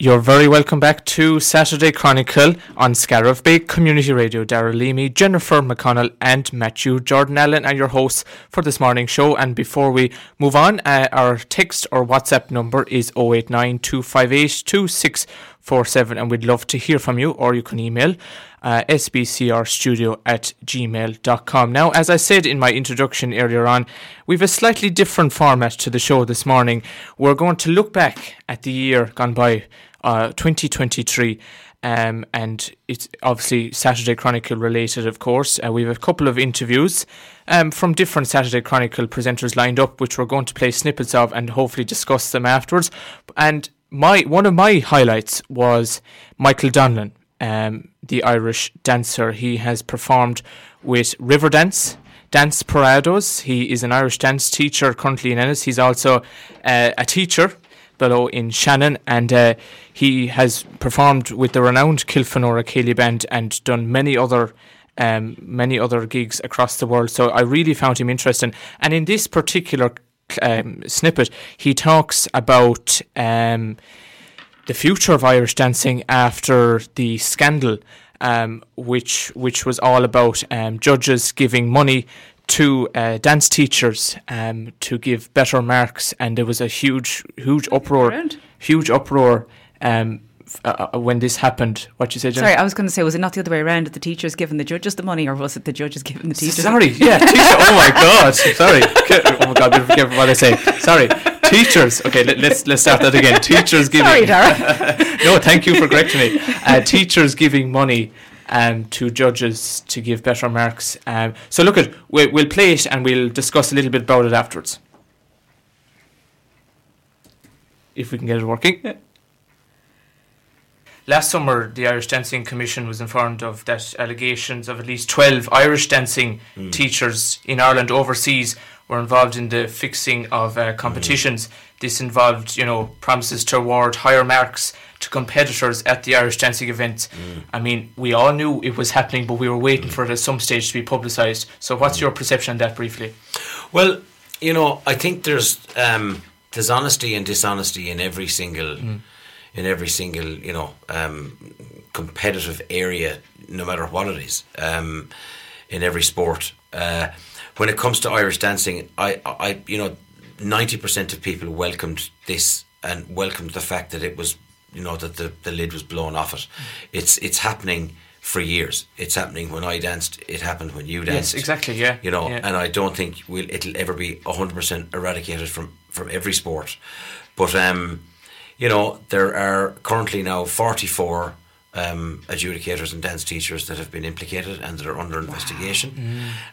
You're very welcome back to Saturday Chronicle on Scariff Bay Community Radio. Daragh Leamy, Jennifer McConnell, and Matthew Jordan Allen are your hosts for this morning show. And before we move on, uh, our text or WhatsApp number is 089 258 2647, and we'd love to hear from you, or you can email uh, sbcrstudio at gmail.com. Now, as I said in my introduction earlier on, we've a slightly different format to the show this morning. We're going to look back at the year gone by, uh, 2023. Um, and it's obviously Saturday Chronicle related, of course. Uh, we have a couple of interviews um, from different Saturday Chronicle presenters lined up, which we're going to play snippets of and hopefully discuss them afterwards. And my one of my highlights was Michael Donnellan, um, the Irish dancer. He has performed with Riverdance, Dance Dance Parados. He is an Irish dance teacher currently in Ennis. He's also uh, a teacher below in Shannon, and uh, he has performed with the renowned Kilfenora Céilí Band and done many other. Um, many other gigs across the world, so I really found him interesting. And in this particular um, snippet, he talks about um, the future of Irish dancing after the scandal, um, which which was all about um, judges giving money to uh, dance teachers um, to give better marks, and there was a huge huge uproar, huge uproar. Um, f- uh, uh, when this happened, what you say, Jen? Sorry, I was going to say, was it not the other way around? That the teachers giving the judges the money, or was it the judges giving the teachers? Sorry, yeah, teacher. Oh my God, sorry. Oh my God, be careful what I say. Sorry, teachers. Okay, let, let's let's start that again. Teachers giving. Sorry, Daragh. no, thank you for correcting me. Uh, teachers giving money um, to judges to give better marks. Um, so look at we'll, we'll play it and we'll discuss a little bit about it afterwards. If we can get it working. Last summer, the Irish Dancing Commission was informed of that allegations of at least 12 Irish dancing teachers in Ireland overseas were involved in the fixing of uh, competitions. This involved, you know, promises to award higher marks to competitors at the Irish dancing events. I mean, we all knew it was happening, but we were waiting for it at some stage to be publicised. So, what's your perception on that briefly? Well, you know, I think there's um, there's honesty and dishonesty in every single in every single you know um, competitive area, no matter what it is, um, in every sport. Uh, when it comes to Irish dancing, I, I you know, ninety percent of people welcomed this and welcomed the fact that it was you know that the, the lid was blown off it. It's it's happening for years. It's happening when I danced. It happened when you danced. Yes, exactly, yeah. You know, Yeah. and I don't think we'll, it'll ever be hundred percent eradicated from from every sport. But um, you know, there are currently now forty four. Um, adjudicators and dance teachers that have been implicated and that are under investigation,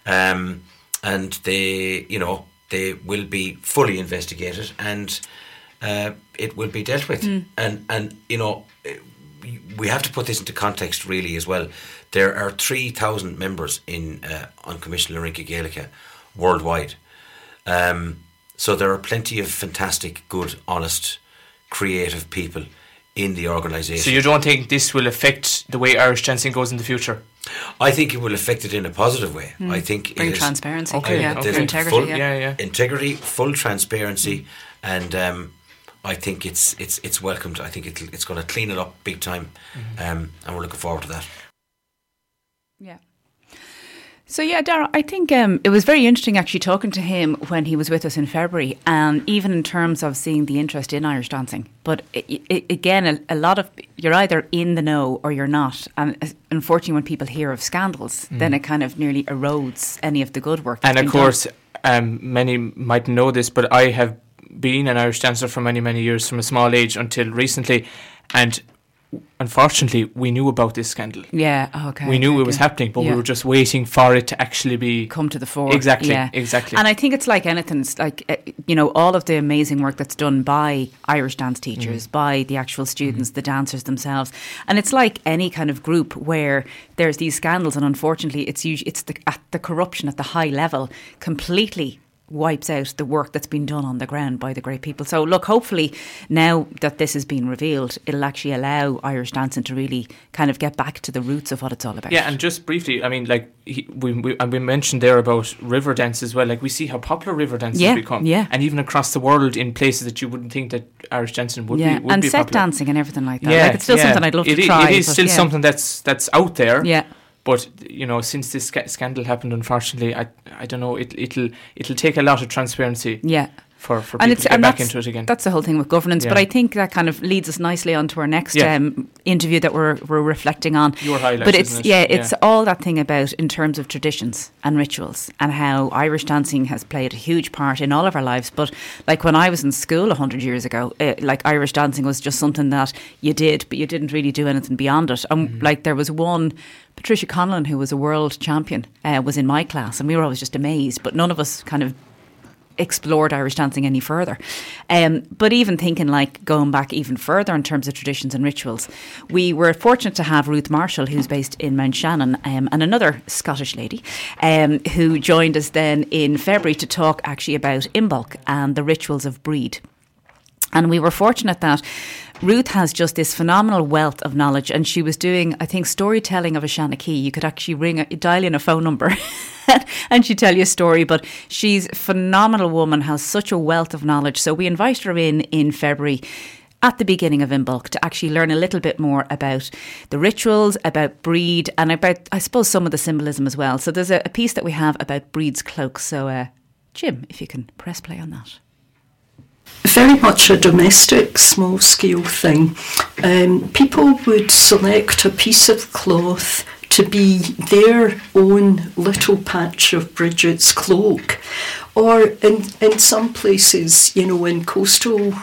um, and they, you know, they will be fully investigated and uh, it will be dealt with. And and you know, eh, we- we have to put this into context really as well. There are three thousand members in uh, on Commission le Rincí Gaelacha worldwide. Um, so there are plenty of fantastic, good, honest, creative people in the organisation. So, you don't think this will affect the way Irish dancing goes in the future? I think it will affect it in a positive way. I think it Bring is- transparency. Okay, yeah, okay. integrity. full- yeah. Yeah, yeah. integrity, full transparency, and um, I think it's it's it's welcomed. I think it'll, it's going to clean it up big time, Mm-hmm. um, and we're looking forward to that. Yeah. So yeah, Daragh, I think um, it was very interesting actually talking to him when he was with us in February, and even in terms of seeing the interest in Irish dancing. But i i again, a, a lot of you're either in the know or you're not, and uh, unfortunately, when people hear of scandals, then it kind of nearly erodes any of the good work. Mm. that's And of been done. course, um, many might know this, but I have been an Irish dancer for many, many years from a small age until recently. And unfortunately, we knew about this scandal. yeah, okay, we knew okay, it was happening, but Yeah. we were just waiting for it to actually be. come to the fore. Exactly, yeah. exactly. And I think it's like anything. It's like uh, you know all of the amazing work that's done by Irish dance Mm-hmm. teachers, by the actual students, the dancers themselves, and it's like any kind of group where there's these scandals, and unfortunately, it's usually it's the at the corruption at the high level completely wipes out the work that's been done on the ground by the great people. So, look, hopefully now that this has been revealed, it'll actually allow Irish dancing to really kind of get back to the roots of what it's all about. Yeah, and just briefly, I mean, like he, we, we and we mentioned there about river dance as well. Like we see how popular river dance Yeah, has become, yeah. and even across the world in places that you wouldn't think that Irish dancing would yeah, be would and be set popular. dancing and everything like that. Yeah, like it's still yeah. something I'd love It to i- try. It is still yeah. something that's that's out there. Yeah. But you know, since this sca- scandal happened, unfortunately, I I don't know. It it'll it'll take a lot of transparency Yeah. For for And people it's to get and back that's, into it again. That's the whole thing with governance. But I think that kind of leads us nicely on to our next Yeah. um, interview that we're we're reflecting on. Your highlight, But it's it? yeah, it's Yeah. all that thing about in terms of traditions and rituals and how Irish dancing has played a huge part in all of our lives. But like when I was in school hundred years ago, uh, like Irish dancing was just something that you did, but you didn't really do anything beyond it. And Mm-hmm. like there was one. Patricia Conlon, who was a world champion, uh, was in my class, and we were always just amazed. But none of us kind of explored Irish dancing any further. Um, but even thinking like going back even further in terms of traditions and rituals, we were fortunate to have Ruth Marshall, who's based in Mount Shannon, um, and another Scottish lady um, who joined us then in February to talk actually about Imbolc and the rituals of Bríd. And we were fortunate that Ruth has just this phenomenal wealth of knowledge, and she was doing, I think, storytelling of a Shanachie. You could actually ring, a, dial in a phone number, and she'd tell you a story. But she's a phenomenal woman, has such a wealth of knowledge. So we invited her in in February at the beginning of Imbolc to actually learn a little bit more about the rituals, about Bríd, and about, I suppose, some of the symbolism as well. So there's a, a piece that we have about Bríd's cloak. So, uh, Jim, if you can press play on that. Very much a domestic, small scale thing. Um, people would select a piece of cloth to be their own little patch of Bridget's cloak. Or in, in some places, you know, in coastal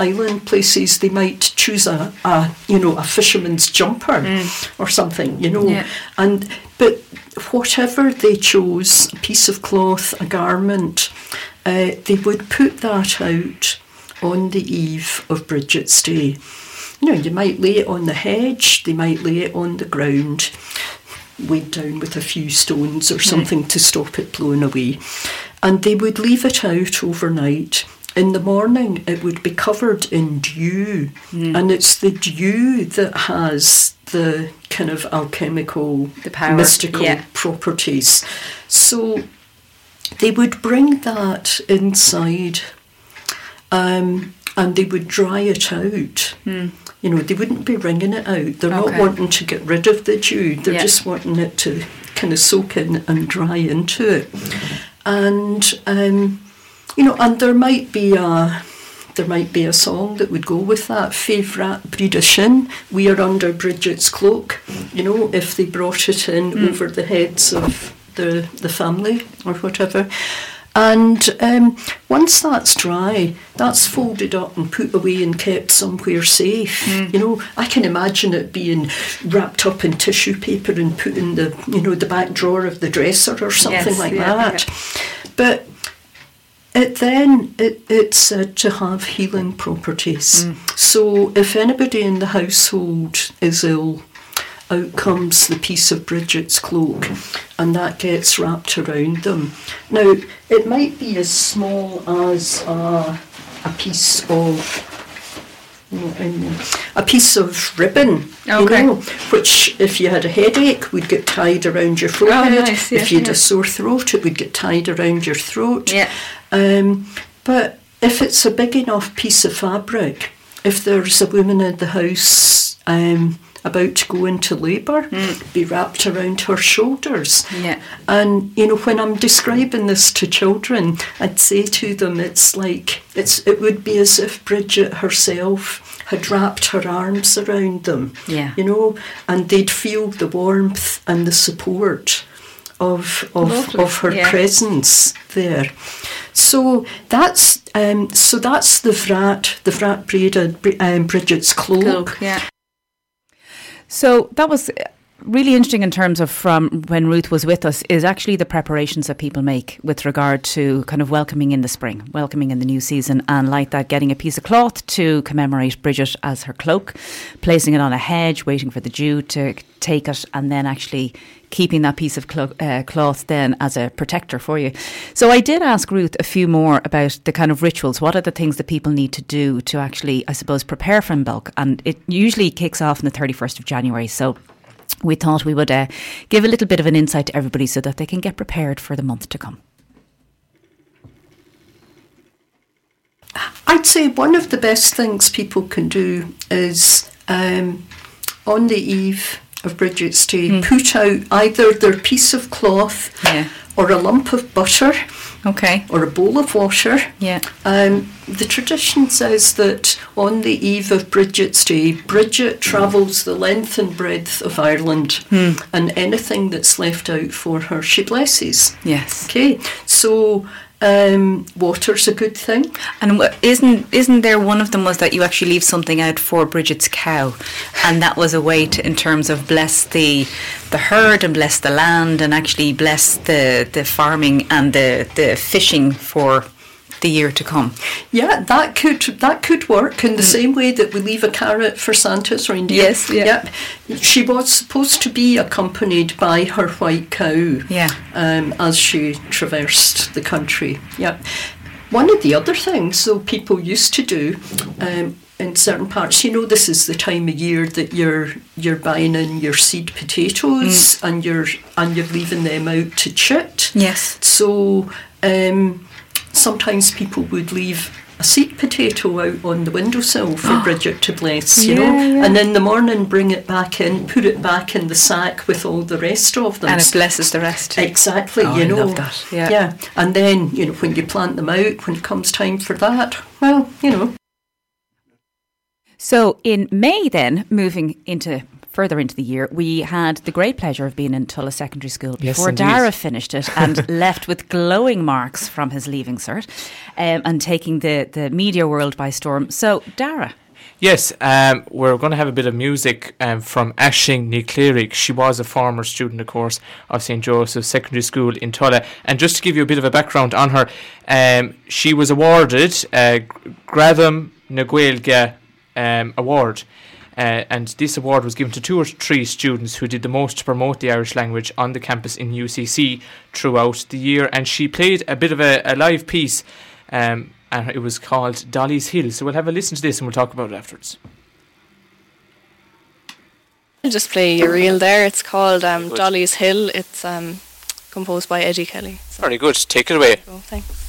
island places, they might choose a, a you know, a fisherman's jumper or something, you know. Yeah. And but whatever they chose, a piece of cloth, a garment, uh, they would put that out on the eve of Bridget's day. You know, you might lay it on the hedge, they might lay it on the ground, weighed down with a few stones or something to stop it blowing away. And they would leave it out overnight. In the morning, it would be covered in dew, and it's the dew that has the kind of alchemical, The power, mystical yeah. properties. So they would bring that inside um, and they would dry it out. You know, they wouldn't be wringing it out. They're Okay. not wanting to get rid of the dew. They're Yeah. just wanting it to kind of soak in and dry into it. And um, you know, and there might be a there might be a song that would go with that. Faoi bhrat Bhríde sinn, we are under Bridget's cloak. You know, if they brought it in over the heads of the the family or whatever. And um, once that's dry, that's folded up and put away and kept somewhere safe. You know, I can imagine it being wrapped up in tissue paper and put in the, you know, the back drawer of the dresser or something Yes, like yeah, that. But it then it, it's said to have healing properties. So if anybody in the household is ill, out comes the piece of Bridget's cloak, and that gets wrapped around them. Now it might be as small as a, a piece of. what in there? A piece of ribbon, Okay. you know, which if you had a headache would get tied around your forehead. nice, yeah, if you had yeah. a sore throat, it would get tied around your throat. Yeah. Um, but if it's a big enough piece of fabric, if there's a woman in the house um, about to go into labour, be wrapped around her shoulders. Yeah. And you know, when I'm describing this to children, I'd say to them, it's like it's it would be as if Bridget herself had wrapped her arms around them. Yeah. You know, and they'd feel the warmth and the support of of, Lovely, of her yeah. presence there. So that's um, so that's the Vrat, the Vrat Breda, um, Bridget's cloak. Cloak, yeah. So that was uh, really interesting in terms of from when Ruth was with us is actually the preparations that people make with regard to kind of welcoming in the spring, welcoming in the new season, and like that, getting a piece of cloth to commemorate Bridget as her cloak, placing it on a hedge, waiting for the dew to take it, and then actually keeping that piece of uh, cloth then as a protector for you. So I did ask Ruth a few more about the kind of rituals. What are the things that people need to do to actually, I suppose, prepare for Imbolc? And it usually kicks off on the 31st of January. So we thought we would uh, give a little bit of an insight to everybody so that they can get prepared for the month to come. I'd say one of the best things people can do is um, on the eve of Bridget's Day, mm. put out either their piece of cloth yeah. or a lump of butter. Okay. Or a bowl of water. Yeah. Um, the tradition says that on the eve of Bridget's Day, Bridget travels the length and breadth of Ireland, mm. and anything that's left out for her, she blesses. Yes. Okay. So um, water's a good thing. And isn't isn't there one of them was that you actually leave something out for Bridget's cow, and that was a way to, in terms of bless the the herd and bless the land and actually bless the the farming and the the fishing for the year to come. Yeah, that could that could work in the mm. same way that we leave a carrot for Santa's reindeer. Yes, yeah. Yep. She was supposed to be accompanied by her white cow. Yeah. Um, as she traversed the country. Yeah. One of the other things, though, people used to do um, in certain parts, you know, this is the time of year that you're you're buying in your seed potatoes mm. and you're and you're leaving them out to chit. Yes. So um, sometimes people would leave a seed potato out on the windowsill for Bridget to bless, you yeah, know, yeah. and in the morning bring it back in, put it back in the sack with all the rest of them, and it blesses the rest. Exactly, oh, you I know, love that. Yeah. yeah, and then you know when you plant them out, when it comes time for that, well, you know. So in May, then moving into further into the year, we had the great pleasure of being in Tulla Secondary School before Daragh finished it and left with glowing marks from his leaving cert um, and taking the, the media world by storm. So, Daragh. Yes, um, we're going to have a bit of music um, from Aisling Niclerig. She was a former student, of course, of St. Joseph's Secondary School in Tulla. And just to give you a bit of a background on her, um, she was awarded a Gradam na Gaeilge um, Award uh, and this award was given to two or three students who did the most to promote the Irish language on the campus in UCC throughout the year. And she played a bit of a, a live piece, um, and it was called Dolly's Hill. So we'll have a listen to this and we'll talk about it afterwards. I'll just play a reel there. It's called um, Dolly's Hill. It's um, composed by Eddie Kelly. So Very good. Take it away. Oh, thanks.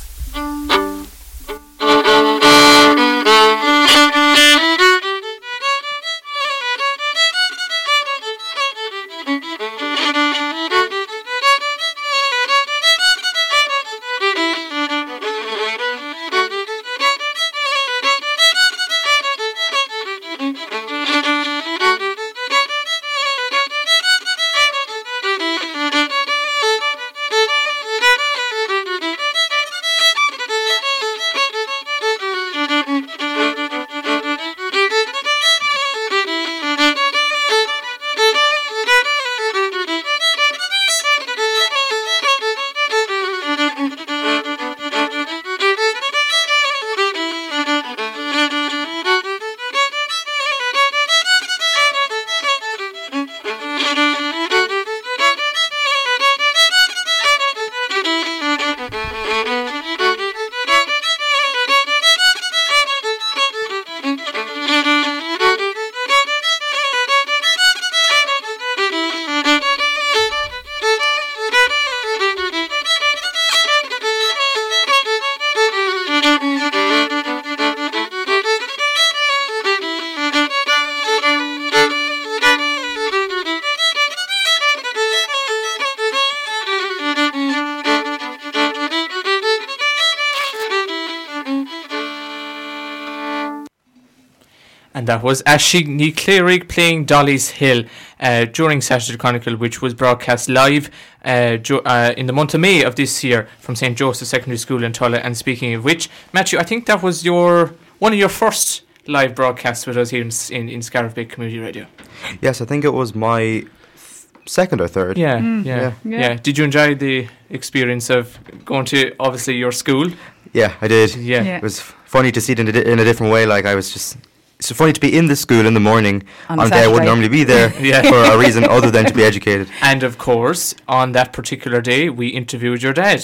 And that was Ashigny Clearig playing Dolly's Hill uh, during Saturday Chronicle, which was broadcast live uh, jo- uh, in the month of May of this year from St. Joseph Secondary School in Tulla. And speaking of which, Matthew, I think that was your one of your first live broadcasts with us here in, in, in Scariff Bay Community Radio. Yes, I think it was my second or third. Yeah, Mm. yeah, yeah, Yeah. Did you enjoy the experience of going to obviously your school? Yeah, I did. Yeah. Yeah. It was funny to see it in a, di- in a different way. Like I was just. It's funny to be in the school in the morning On on, a day I wouldn't normally be there Yeah. for a reason other than to be educated. And of course, on that particular day, we interviewed your dad.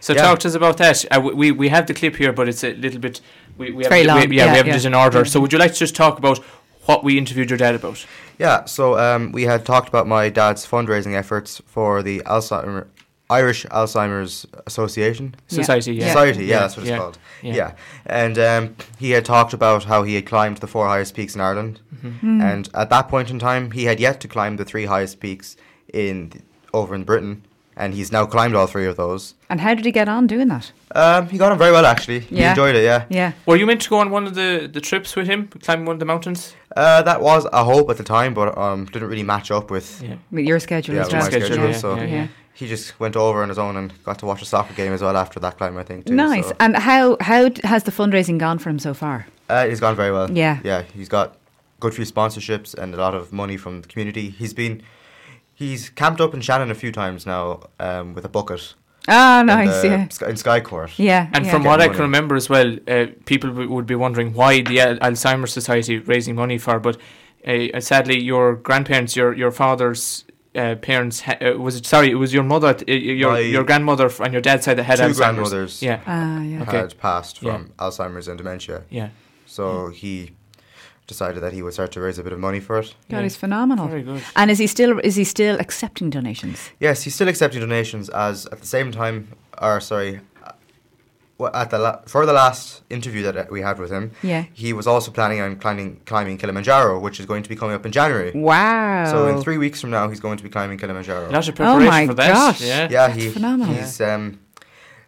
So Yeah. talk to us about that. Uh, we- we we have the clip here, but it's a little bit. We, we have very we- long. yeah, Yeah, we have yeah. it in order. So would you like to just talk about what we interviewed your dad about? Yeah, so um, we had talked about my dad's fundraising efforts for the Alzheimer, Irish Alzheimer's Association. Society, yeah. Society, yeah, Yeah, that's what it's yeah, called. yeah. Yeah. And um, he had talked about how he had climbed the four highest peaks in Ireland. Mm-hmm. And at that point in time, he had yet to climb the three highest peaks in over in Britain. And he's now climbed all three of those. And how did he get on doing that? Um, he got on very well, actually. He Yeah. enjoyed it, yeah. Yeah. Were you meant to go on one of the, the trips with him, climbing one of the mountains? Uh, that was a hope at the time, but um, didn't really match up with Yeah. With your schedule Yeah, as well. my Schedule, schedule, yeah, so yeah, yeah. He just went over on his own and got to watch a soccer game as well after that climb, I think. Too, Nice. so. And how how has the fundraising gone for him so far? Uh, he's gone very well. Yeah. Yeah, he's got good few sponsorships and a lot of money from the community. He's been, he's camped up in Shannon a few times now um, with a bucket. Ah, in nice. the Yeah. Sky- In Skycourt. Yeah. And yeah. from Get what I can remember as well, uh, people w- would be wondering why the Al- Alzheimer's Society raising money for. But uh, sadly, your grandparents, your your father's uh, parents, ha- uh, was it? Sorry, it was your mother, uh, your My- your grandmother f- on your dad's side that had Two Alzheimer's. grandmothers Yeah, Ah, yeah. Okay. had passed Yeah. from Alzheimer's and dementia. yeah. So he decided that he would start to raise a bit of money for it. God, Yeah. he's phenomenal. Very good. And is he still is he still accepting donations? Yes, he's still accepting donations as at the same time, or sorry, well, at the la- for the last interview that uh, we had with him, Yeah. he was also planning on climbing climbing Kilimanjaro, which is going to be coming up in January. Wow. So in three weeks from now, he's going to be climbing Kilimanjaro. A lot of Oh preparation my for that. gosh. Yeah. yeah, he, phenomenal. he's um,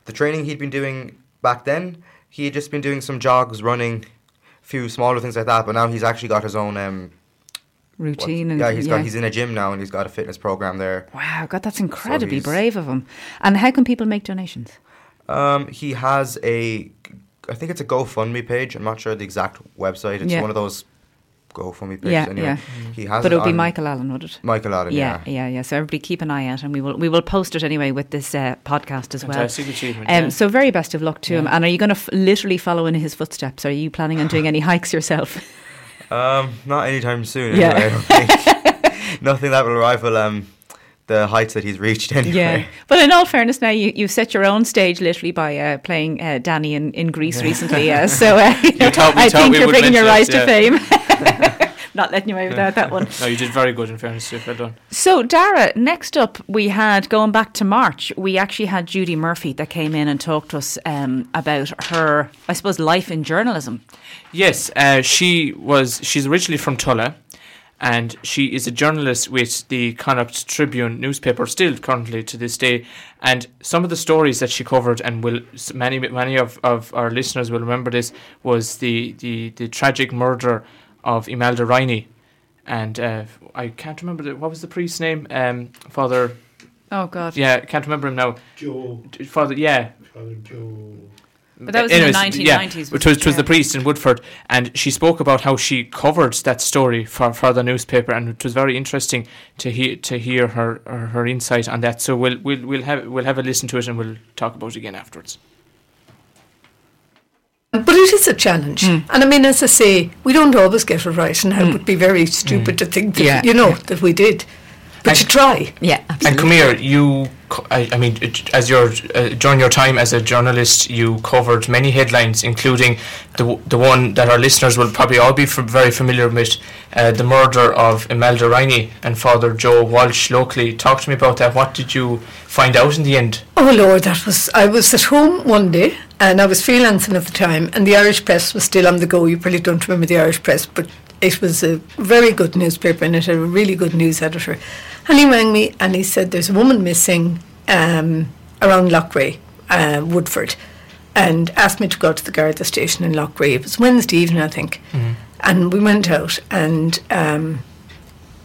the training he'd been doing back then. He had just been doing some jogs, running, a few smaller things like that. But now he's actually got his own um, what- routine and yeah, he's got he's in a gym now and he's got a fitness program there. Wow, God, that's incredibly he's- brave of him. And how can people make donations? Um, he has a, I think it's a GoFundMe page. I'm not sure the exact website. It's Yeah. one of those GoFundMe pages. Yeah, anyway. yeah. He has. But it would be Michael Allen, would it? Michael Allen. Yeah, Yeah. yeah, yeah. So everybody keep an eye out, and we will we will post it anyway with this uh, podcast as well. Fantastic achievement. Um, yeah. So very best of luck to him. And are you going to f- literally follow in his footsteps? Are you planning on doing any hikes yourself? Um, not anytime soon. Yeah. Anyway, I don't think. Nothing that will rival um, the heights that he's reached. Anyway. Yeah. But in all fairness, now you you set your own stage literally by uh, playing uh, Danny in, in Greece recently. Uh, so uh, thought- we I thought think you're bringing your rise mention to fame. Not letting you away without that one. no, you did very good. In fairness, to you. well done. So, Daragh, next up, we had going back to March. We actually had Judy Murphy that came in and talked to us um, about her, I suppose, life in journalism. Yes, uh, she was. She's originally from Tulla, and she is a journalist with the Connacht Tribune newspaper, still currently to this day. And some of the stories that she covered, and will many many of, of our listeners will remember this, was the the, the tragic murder of Imelda Riney, and uh, I can't remember the, what was the priest's name, um, Father. Oh, God. Yeah, I can't remember him now. Joe, Father, yeah, Father Joe. But that was in the 1990s, Yeah, wasn't it was, it was the priest in Woodford, and she spoke about how she covered that story for, for the newspaper, and it was very interesting to hear to hear her her, her insight on that. So we'll we'll we'll have we'll have a listen to it, and we'll talk about it again afterwards. But it is a challenge. Hmm. And I mean, as I say, we don't always get it right, and it would be very stupid to think that, Yeah. you know, that we did. But you try. Yeah, And absolutely. come here, you. I, I mean, as your uh, during your time as a journalist, you covered many headlines, including the the one that our listeners will probably all be f- very familiar with, uh, the murder of Imelda Riney and Father Joe Walsh locally. Talk to me about that. What did you find out in the end? Oh Lord, that was I was at home one day and I was freelancing at the time and the Irish press was still on the go. You probably don't remember the Irish press, but it was a very good newspaper and it had a really good news editor. And he rang me and he said there's a woman missing um, around Loughrea, uh, Woodford, and asked me to go to the Garda station in Loughrea. It was Wednesday evening, I think. And we went out and um,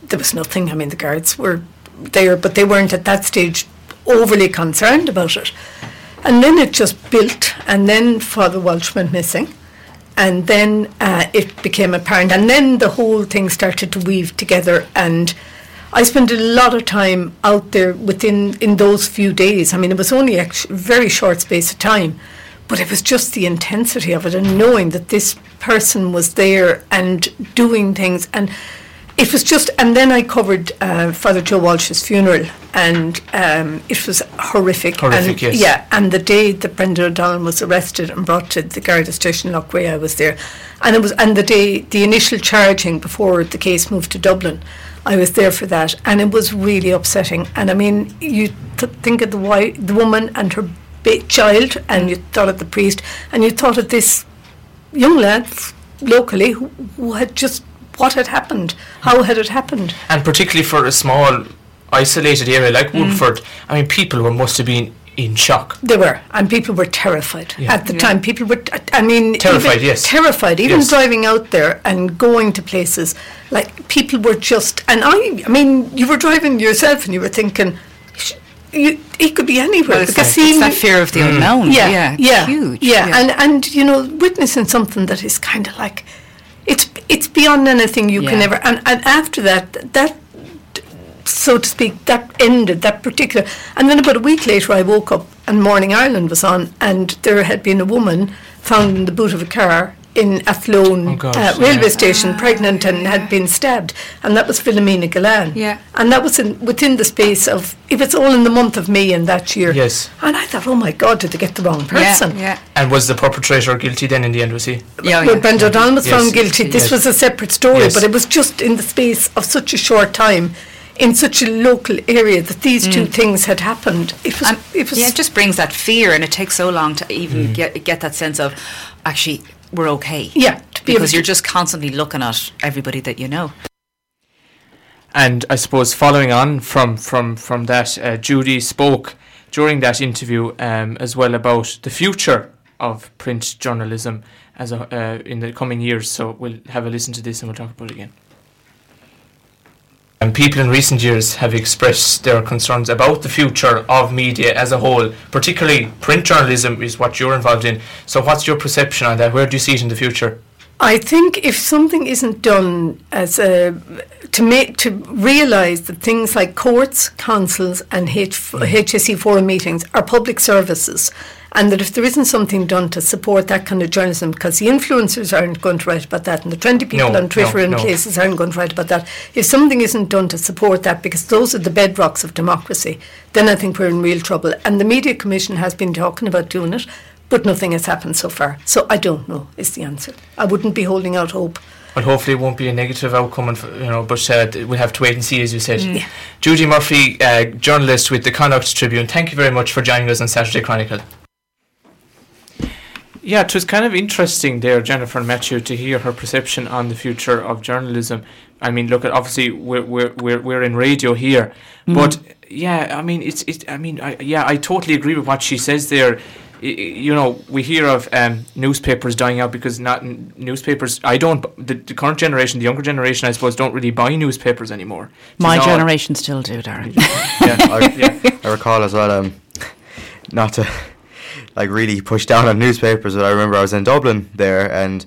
there was nothing. I mean, the guards were there, but they weren't at that stage overly concerned about it. And then it just built, and then Father Walsh went missing, and then uh, it became apparent, and then the whole thing started to weave together. And I spent a lot of time out there within in those few days. I mean, it was only a very short space of time, but it was just the intensity of it and knowing that this person was there and doing things and it was just, and then I covered uh, Father Joe Walsh's funeral, and um, it was horrific. Horrific, and, yes. Yeah, and the day that Brendan O'Donnell was arrested and brought to the Garda station in Loughrea, I was there, and it was, and the day the initial charging before the case moved to Dublin, I was there for that, and it was really upsetting. And I mean, you th- think of the wi- the woman and her ba- child, and you thought of the priest, and you thought of this young lad locally who, who had just what had happened, how had it happened? And particularly for a small, isolated area like Mm. Woodford, I mean, people were must have been in shock. They were, and people were terrified Yeah. at the time. People were, I mean, Terrified, even yes. terrified. Even Yes. driving out there and going to places, like people were just, and I, I mean, you were driving yourself and you were thinking, sh- you, he could be anywhere Well, it's, because that, it's that fear of the Mm. unknown. yeah, yeah, yeah, huge. Yeah, and and you know, witnessing something that is kind of like, it's it's beyond anything you can ever. And and after that, that so to speak, that ended that particular. And then about a week later, I woke up and Morning Ireland was on, and there had been a woman found in the boot of a car in Athlone Oh, gosh, uh, yeah. railway station, pregnant and had been stabbed, and that was Philomena Galan. Yeah. and that was in, within the space of it was all in the month of May in that year. Yes. and I thought, oh my God, did they get the wrong person? yeah. yeah. And was the perpetrator guilty then in the end, was he? Yeah, Well, yeah. Brendan O'Donnell was Yes. found guilty. This Yes. was a separate story, Yes. but it was just in the space of such a short time, in such a local area, that these two things had happened. It was. And it was. yeah, it just brings that fear, and it takes so long to even Mm. get get that sense of actually we're okay. Yeah, to be because to- you're just constantly looking at everybody that you know. And I suppose following on from from from that, uh, Judy spoke during that interview um, as well about the future of print journalism as a, uh, in the coming years. So we'll have a listen to this and we'll talk about it again. And people in recent years have expressed their concerns about the future of media as a whole, particularly print journalism is what you're involved in. So what's your perception on that? Where do you see it in the future? I think if something isn't done as a to make to realise that things like courts, councils, and H, mm. HSE forum meetings are public services, and that if there isn't something done to support that kind of journalism, because the influencers aren't going to write about that, and the trendy people No, on Twitter no, and no. places aren't going to write about that, if something isn't done to support that, because those are the bedrocks of democracy, then I think we're in real trouble. And the Media Commission has been talking about doing it. But nothing has happened so far. So I don't know, is the answer. I wouldn't be holding out hope. Well, hopefully it won't be a negative outcome, and, you know, but uh, we'll have to wait and see, as you said. Yeah. Judy Murphy, uh, journalist with the Connacht Tribune, thank you very much for joining us on Saturday Chronicle. Yeah, it was kind of interesting there, Jennifer and Matthew, to hear her perception on the future of journalism. I mean, look at obviously we're we're we're, we're in radio here, but yeah, I mean it's it. I mean, I, yeah, I totally agree with what she says there. I- I- You know, we hear of um, newspapers dying out because not n- newspapers. I don't. The, the current generation, the younger generation, I suppose, don't really buy newspapers anymore. It's My all- generation still do, Darren. Yeah, I, yeah. I recall as well, um, not to like really pushed down on newspapers, but I remember I was in Dublin there, and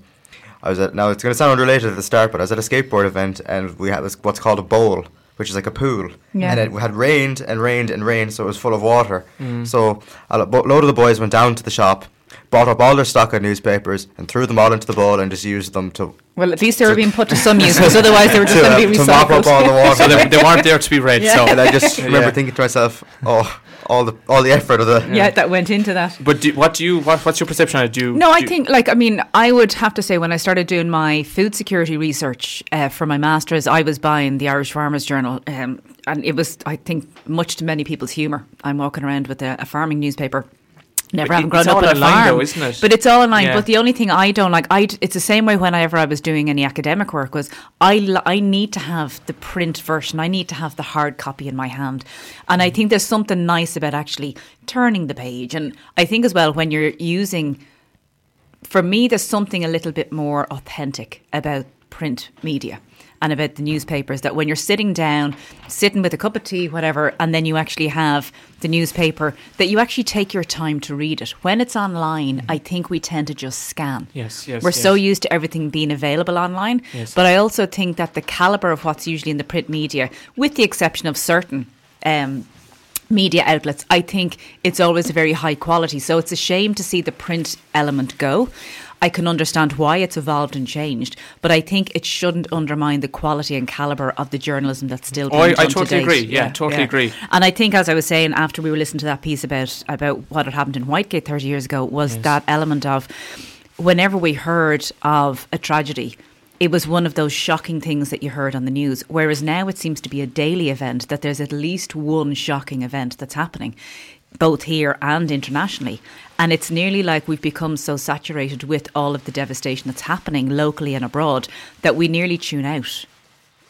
I was at now it's going to sound unrelated at the start, but I was at a skateboard event, and we had this, what's called a bowl, which is like a pool, Yeah. and it had rained and rained and rained, so it was full of water. Mm. So a lo- load of the boys went down to the shop. Bought up all their stock of newspapers and threw them all into the bowl and just used them to Well, at least they were being put to some use, because otherwise they were just to, going to uh, be to mop up all the water. so they, they weren't there to be read. Yeah. So, and I just remember Yeah. thinking to myself, oh, all the all the effort of the yeah, that went into that. But do, what do you? What, what's your perception on? Do you, No, do I think, like, I mean, I would have to say when I started doing my food security research uh, for my master's, I was buying the Irish Farmers Journal. Um, and it was, I think, much to many people's humour. I'm walking around with a, a farming newspaper. Never having grown up on a online farm, though, isn't it? But it's all online. Yeah. But the only thing I don't like, I it's the same way whenever I was doing any academic work was I I need to have the print version. I need to have the hard copy in my hand, and I mm. think there's something nice about actually turning the page. And I think as well when you're using for me, there's something a little bit more authentic about print media. And about the newspapers that when you're sitting down, sitting with a cup of tea, whatever, and then you actually have the newspaper, that you actually take your time to read it. When it's online, I think we tend to just scan. Yes, yes, We're so used to everything being available online. Yes. But I also think that the caliber of what's usually in the print media, with the exception of certain um, media outlets, I think it's always a very high quality. So it's a shame to see the print element go. I can understand why it's evolved and changed, but I think it shouldn't undermine the quality and caliber of the journalism that's still Oh, being I- I done to totally agree. Yeah, totally agree. And I think, as I was saying after we were listening to that piece about about what had happened in Whitegate thirty years ago, was that element of whenever we heard of a tragedy. It was one of those shocking things that you heard on the news. Whereas now it seems to be a daily event that there's at least one shocking event that's happening, both here and internationally. And it's nearly like we've become so saturated with all of the devastation that's happening locally and abroad that we nearly tune out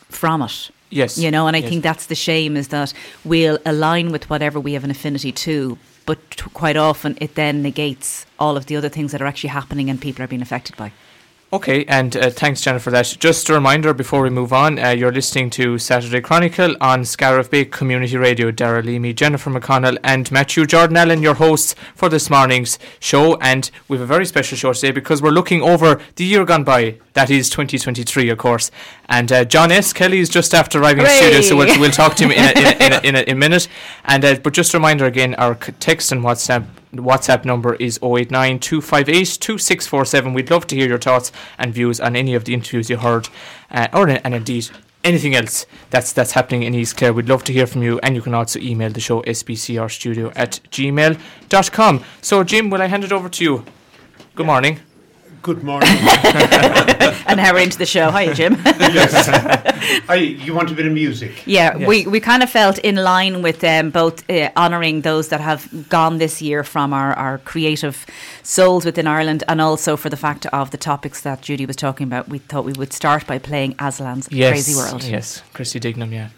from it. Yes, You know, and I yes. think that's the shame is that we'll align with whatever we have an affinity to, but t- quite often it then negates all of the other things that are actually happening and people are being affected by. Okay, and uh, thanks, Jennifer, for that. Just a reminder before we move on, uh, you're listening to Saturday Chronicle on Scariff Bay Community Radio. Daragh Leamy, Jennifer McConnell, and Matthew Jordan Allen, your hosts for this morning's show. And we have a very special show today because we're looking over the year gone by. That is 2023, of course. And uh, John S. Kelly is just after arriving in studio, so we'll, we'll talk to him in a, in a, in a, in a, in a minute. And uh, but just a reminder again, our text and WhatsApp WhatsApp number is 089 258 2647. We'd love to hear your thoughts and views on any of the interviews you heard, uh, or and indeed anything else that's that's happening in East Clare. We'd love to hear from you, and you can also email the show sbcrstudio at gmail.com. So, Jim, will I hand it over to you? Good morning. Good morning. And now we're into the show. Hi, Jim. yes. I, you want a bit of music? Yeah, Yes. we, we kind of felt in line with um, both uh, honouring those that have gone this year from our, our creative souls within Ireland and also for the fact of the topics that Judy was talking about. We thought we would start by playing Aslan's Yes, Crazy World. Yes, Christy Dignam, yeah.